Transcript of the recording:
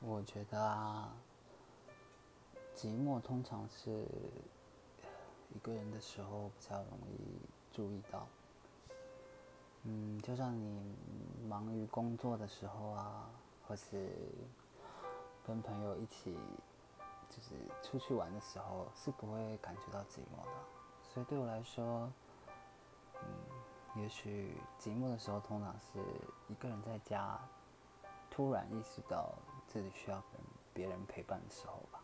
我觉得啊，寂寞通常是一个人的时候比较容易注意到。嗯，就像你忙于工作的时候啊，或是跟朋友一起就是出去玩的时候，是不会感觉到寂寞的。所以对我来说，嗯，也许寂寞的时候，通常是一个人在家，突然意识到自己需要别人陪伴的时候吧。